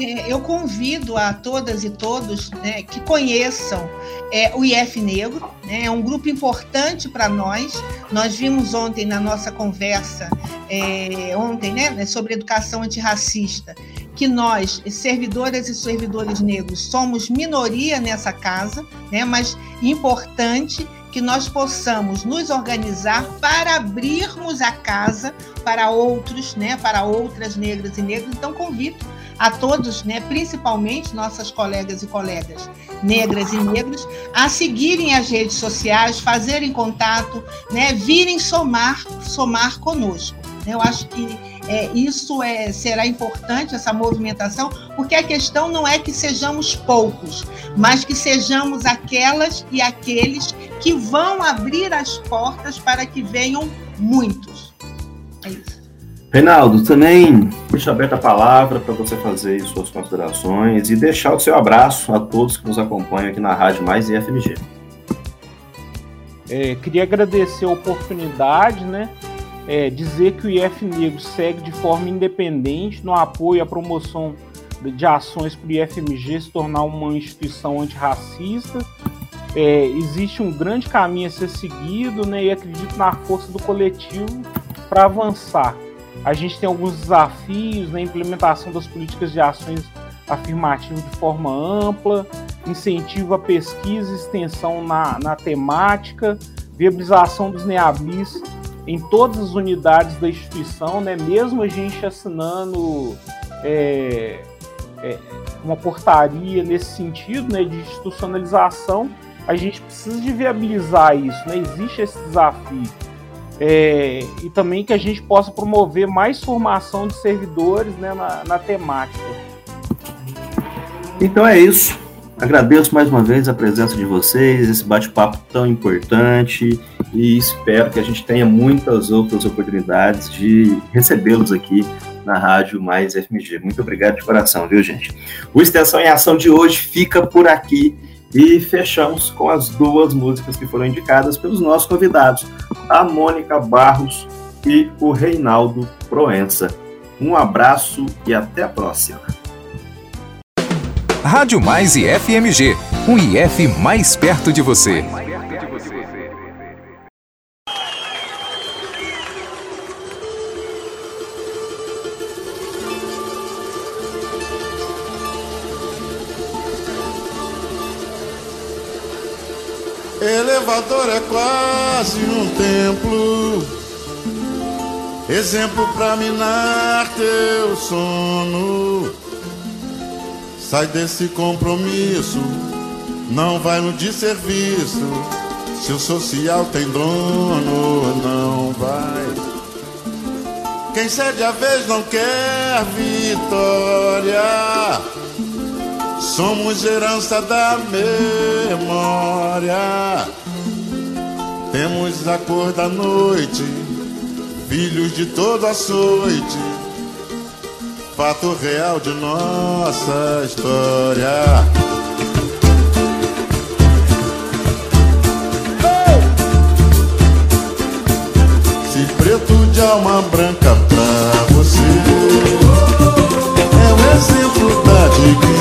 É, eu convido a todas e todos né, que conheçam é, o IF Negro, né, é um grupo importante para nós. Nós vimos ontem na nossa conversa, é, ontem, né, sobre educação antirracista, que nós, servidoras e servidores negros, somos minoria nessa casa, né, mas importante que nós possamos nos organizar para abrirmos a casa para outros, né, para outras negras e negros. Então, convido a todos, né, principalmente nossas colegas e colegas negras e negros, a seguirem as redes sociais, fazerem contato, né, virem somar, somar conosco. Eu acho que é, isso é, será importante, essa movimentação, porque a questão não é que sejamos poucos, mas que sejamos aquelas e aqueles que vão abrir as portas para que venham muitos. É isso. Reinaldo, também deixa aberta a palavra para você fazer suas considerações e deixar o seu abraço a todos que nos acompanham aqui na Rádio Mais e FMG. É, queria agradecer a oportunidade, né? É, dizer que o IF Negro segue de forma independente no apoio à promoção de ações para o IFMG se tornar uma instituição antirracista. É, existe um grande caminho a ser seguido né, e acredito na força do coletivo para avançar. A gente tem alguns desafios na implementação das políticas de ações afirmativas de forma ampla, incentivo à pesquisa e extensão na, na temática, viabilização dos NEABIS em todas as unidades da instituição, né? mesmo a gente assinando é, é, uma portaria nesse sentido né, de institucionalização, a gente precisa de viabilizar isso, né? existe esse desafio é, e também que a gente possa promover mais formação de servidores né, na, na temática. Então é isso. Agradeço mais uma vez a presença de vocês, esse bate-papo tão importante e espero que a gente tenha muitas outras oportunidades de recebê-los aqui na Rádio Mais FMG. Muito obrigado de coração, viu, gente? O Extensão em Ação de hoje fica por aqui. E fechamos com as duas músicas que foram indicadas pelos nossos convidados, a Mônica Barros e o Reinaldo Proença. Um abraço e até a próxima. Rádio Mais e FMG, um IF mais perto de você. Quase um templo, exemplo pra minar teu sono. Sai desse compromisso, não vai no desserviço. Se o social tem dono, não vai. Quem cede a vez não quer vitória. Somos herança da memória. Temos a cor da noite, filhos de toda açoite. Fato real de nossa história. Preto de alma branca pra você é um exemplo da dignidade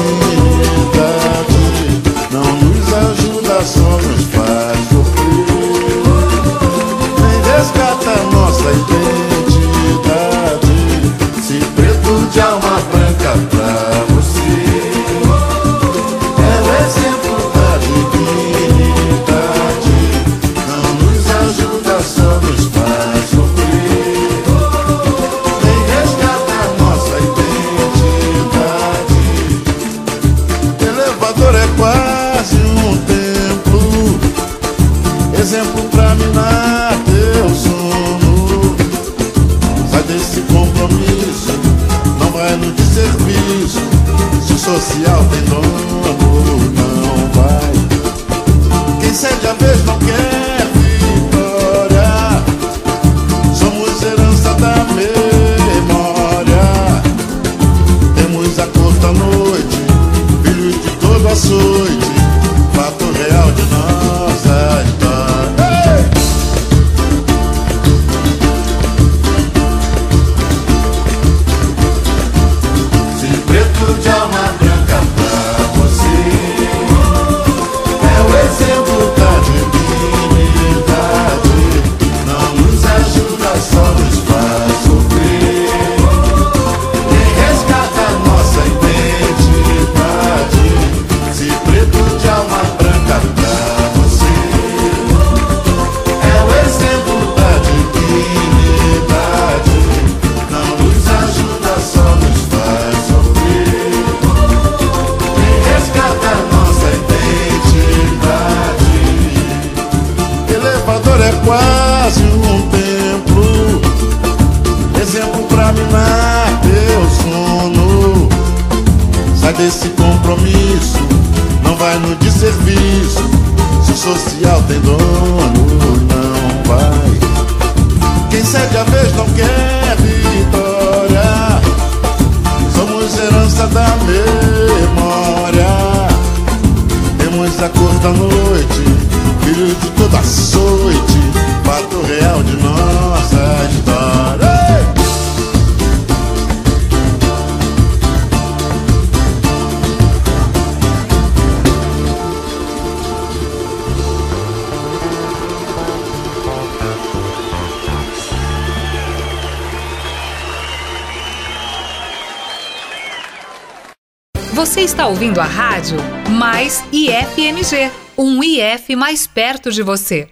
Ouvindo a rádio Mais IFMG, um IF mais perto de você.